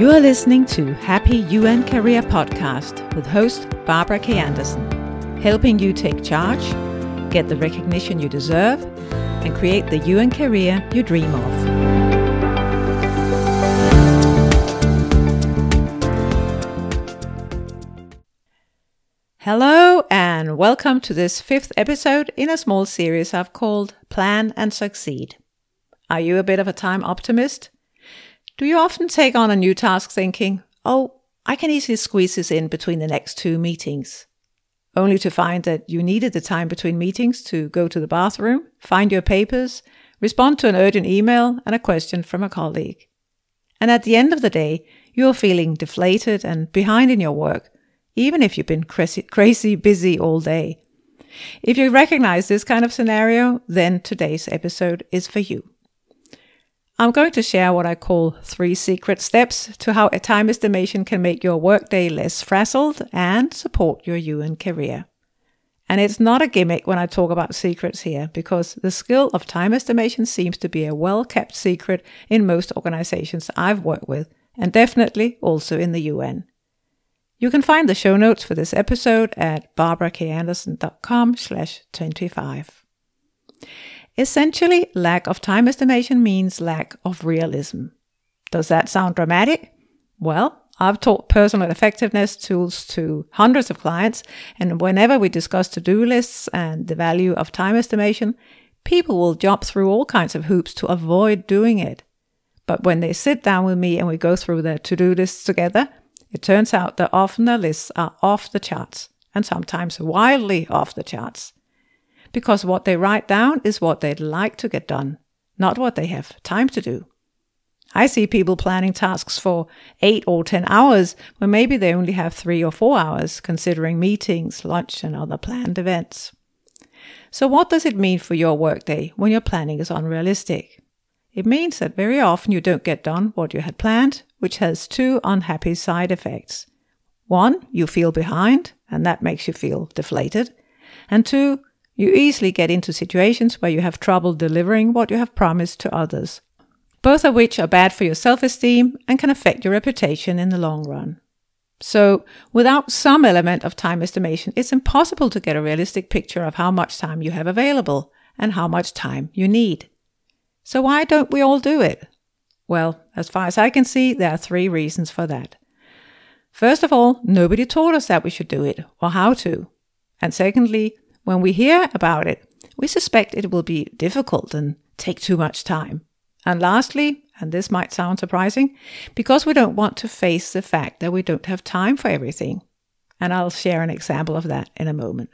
You are listening to Happy UN Career Podcast with host Barbara K. Anderson, helping you take charge, get the recognition you deserve, and create the UN career you dream of. Hello, and welcome to this fifth episode in a small series I've called Plan and Succeed. Are you a bit of a time optimist? Do you often take on a new task thinking, oh, I can easily squeeze this in between the next two meetings? Only to find that you needed the time between meetings to go to the bathroom, find your papers, respond to an urgent email and a question from a colleague. And at the end of the day, you're feeling deflated and behind in your work even if you've been crazy, busy all day. If you recognize this kind of scenario, then today's episode is for you. I'm going to share what I call three secret steps to how a time estimation can make your workday less frazzled and support your UN career. And it's not a gimmick when I talk about secrets here, because the skill of time estimation seems to be a well kept secret in most organizations I've worked with, and definitely also in the UN. You can find the show notes for this episode at barbarakanderson.com slash 25. Essentially, lack of time estimation means lack of realism. Does that sound dramatic? Well, I've taught personal effectiveness tools to hundreds of clients, and whenever we discuss to do lists and the value of time estimation, people will jump through all kinds of hoops to avoid doing it. But when they sit down with me and we go through their to do lists together, it turns out that often their lists are off the charts, and sometimes wildly off the charts. Because what they write down is what they'd like to get done, not what they have time to do. I see people planning tasks for eight or ten hours when maybe they only have three or four hours, considering meetings, lunch, and other planned events. So, what does it mean for your workday when your planning is unrealistic? It means that very often you don't get done what you had planned, which has two unhappy side effects. One, you feel behind, and that makes you feel deflated. And two, you easily get into situations where you have trouble delivering what you have promised to others, both of which are bad for your self esteem and can affect your reputation in the long run. So, without some element of time estimation, it's impossible to get a realistic picture of how much time you have available and how much time you need. So why don't we all do it? Well, as far as I can see, there are three reasons for that. First of all, nobody taught us that we should do it or how to. And secondly, when we hear about it, we suspect it will be difficult and take too much time. And lastly, and this might sound surprising, because we don't want to face the fact that we don't have time for everything. And I'll share an example of that in a moment.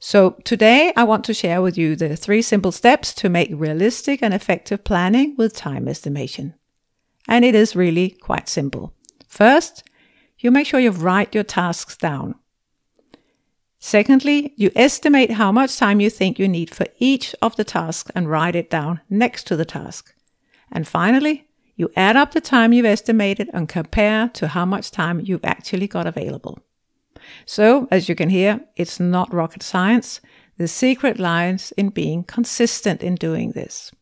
So today I want to share with you the three simple steps to make realistic and effective planning with time estimation. And it is really quite simple. First, you make sure you write your tasks down. Secondly, you estimate how much time you think you need for each of the tasks and write it down next to the task. And finally, you add up the time you've estimated and compare to how much time you've actually got available. So, as you can hear, it's not rocket science. The secret lies in being consistent in doing this.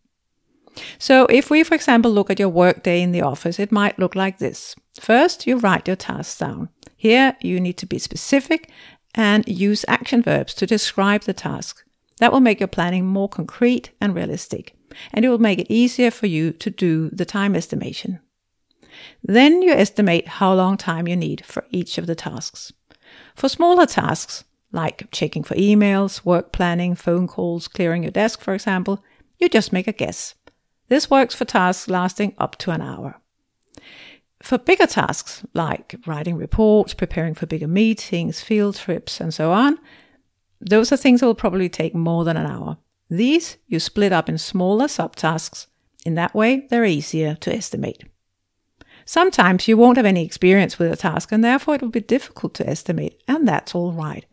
So, if we, for example, look at your workday in the office, it might look like this. First, you write your tasks down. Here, you need to be specific and use action verbs to describe the task. That will make your planning more concrete and realistic, and it will make it easier for you to do the time estimation. Then you estimate how long time you need for each of the tasks. For smaller tasks, like checking for emails, work planning, phone calls, clearing your desk, for example, you just make a guess. This works for tasks lasting up to an hour. For bigger tasks, like writing reports, preparing for bigger meetings, field trips, and so on, those are things that will probably take more than an hour. These you split up in smaller subtasks. In that way, they're easier to estimate. Sometimes you won't have any experience with a task and therefore it will be difficult to estimate, and that's all right.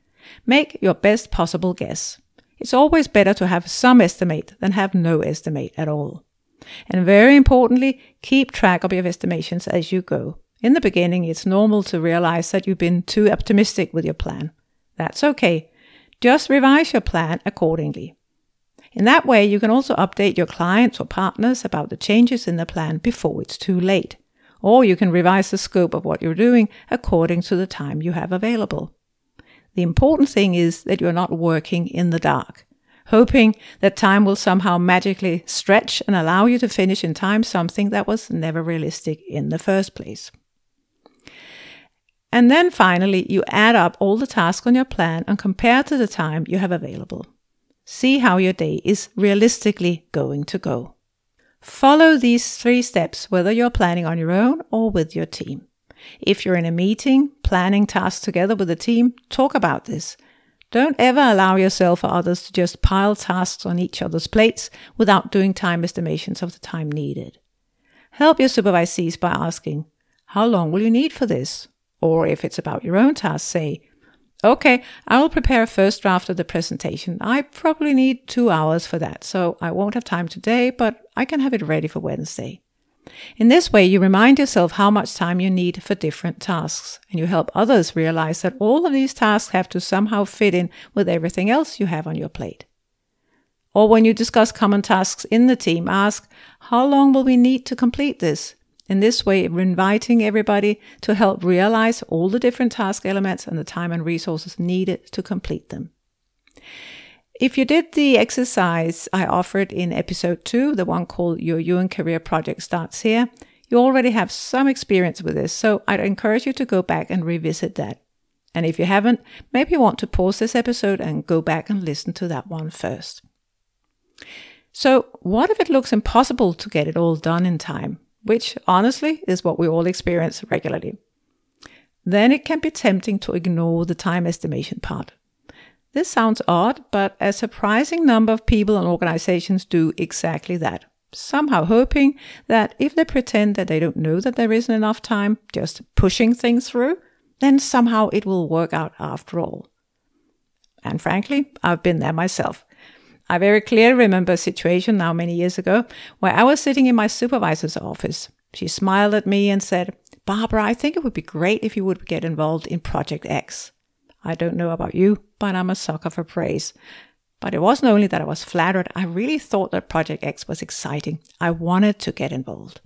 Make your best possible guess. It's always better to have some estimate than have no estimate at all. And very importantly, keep track of your estimations as you go. In the beginning, it's normal to realize that you've been too optimistic with your plan. That's okay. Just revise your plan accordingly. In that way, you can also update your clients or partners about the changes in the plan before it's too late. or you can revise the scope of what you're doing according to the time you have available. The important thing is that you're not working in the dark, hoping that time will somehow magically stretch and allow you to finish in time something that was never realistic in the first place. And then finally, you add up all the tasks on your plan and compare to the time you have available. See how your day is realistically going to go. Follow these three steps whether you're planning on your own or with your team. If you're in a meeting, planning tasks together with a team, talk about this. Don't ever allow yourself or others to just pile tasks on each other's plates without doing time estimations of the time needed. Help your supervisees by asking, How long will you need for this? Or if it's about your own task, say, Okay, I will prepare a first draft of the presentation. I probably need two hours for that, so I won't have time today, but I can have it ready for Wednesday. In this way, you remind yourself how much time you need for different tasks, and you help others realize that all of these tasks have to somehow fit in with everything else you have on your plate. Or when you discuss common tasks in the team, ask, How long will we need to complete this? In this way, we're inviting everybody to help realize all the different task elements and the time and resources needed to complete them. If you did the exercise I offered in episode two, the one called Your UN Career Project Starts Here, you already have some experience with this, so I'd encourage you to go back and revisit that. And if you haven't, maybe you want to pause this episode and go back and listen to that one first. So, what if it looks impossible to get it all done in time? which honestly is what we all experience regularly. Then it can be tempting to ignore the time estimation part. This sounds odd, but a surprising number of people and organizations do exactly that. Somehow hoping that if they pretend that they don't know that there isn't enough time, just pushing things through, then somehow it will work out after all. And frankly, I've been there myself. I very clearly remember a situation now many years ago where I was sitting in my supervisor's office. She smiled at me and said, Barbara, I think it would be great if you would get involved in Project X. I don't know about you, but I'm a sucker for praise. But it wasn't only that I was flattered, I really thought that Project X was exciting. I wanted to get involved.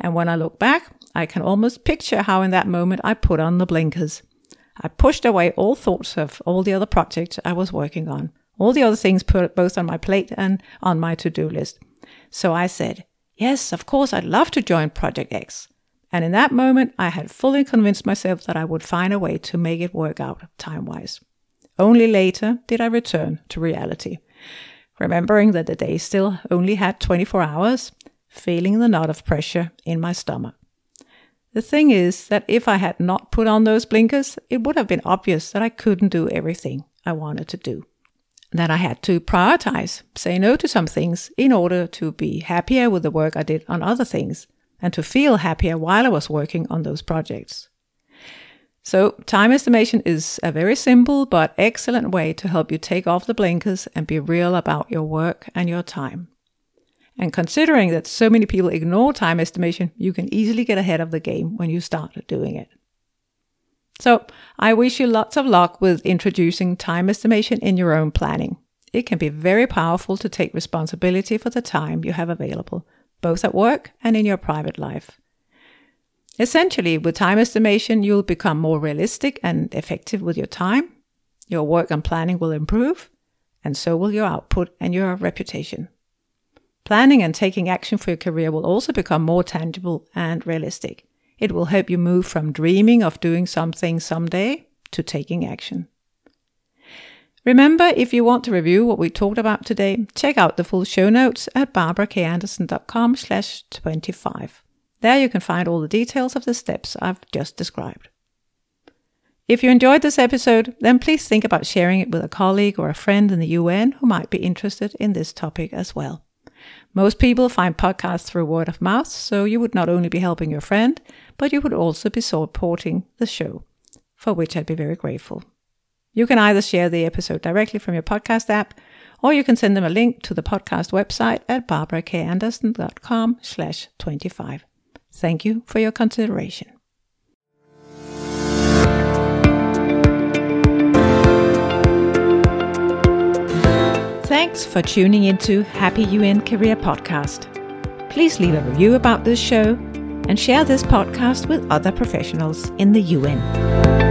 And when I look back, I can almost picture how in that moment I put on the blinkers. I pushed away all thoughts of all the other projects I was working on all the other things put both on my plate and on my to do list. So I said, Yes, of course, I'd love to join Project X. And in that moment, I had fully convinced myself that I would find a way to make it work out time wise. Only later did I return to reality, remembering that the day still only had 24 hours, feeling the knot of pressure in my stomach. The thing is that if I had not put on those blinkers, it would have been obvious that I couldn't do everything I wanted to do that I had to prioritize, say no to some things in order to be happier with the work I did on other things and to feel happier while I was working on those projects. So, time estimation is a very simple but excellent way to help you take off the blinkers and be real about your work and your time. And considering that so many people ignore time estimation, you can easily get ahead of the game when you start doing it. So I wish you lots of luck with introducing time estimation in your own planning. It can be very powerful to take responsibility for the time you have available, both at work and in your private life. Essentially, with time estimation, you'll become more realistic and effective with your time. Your work and planning will improve, and so will your output and your reputation. Planning and taking action for your career will also become more tangible and realistic. It will help you move from dreaming of doing something someday to taking action. Remember, if you want to review what we talked about today, check out the full show notes at barbarakanderson.com slash 25. There you can find all the details of the steps I've just described. If you enjoyed this episode, then please think about sharing it with a colleague or a friend in the UN who might be interested in this topic as well. Most people find podcasts through word of mouth, so you would not only be helping your friend, but you would also be supporting the show, for which I'd be very grateful. You can either share the episode directly from your podcast app, or you can send them a link to the podcast website at barbarakanderson.com slash 25. Thank you for your consideration. Thanks for tuning into Happy UN Career Podcast. Please leave a review about this show and share this podcast with other professionals in the UN.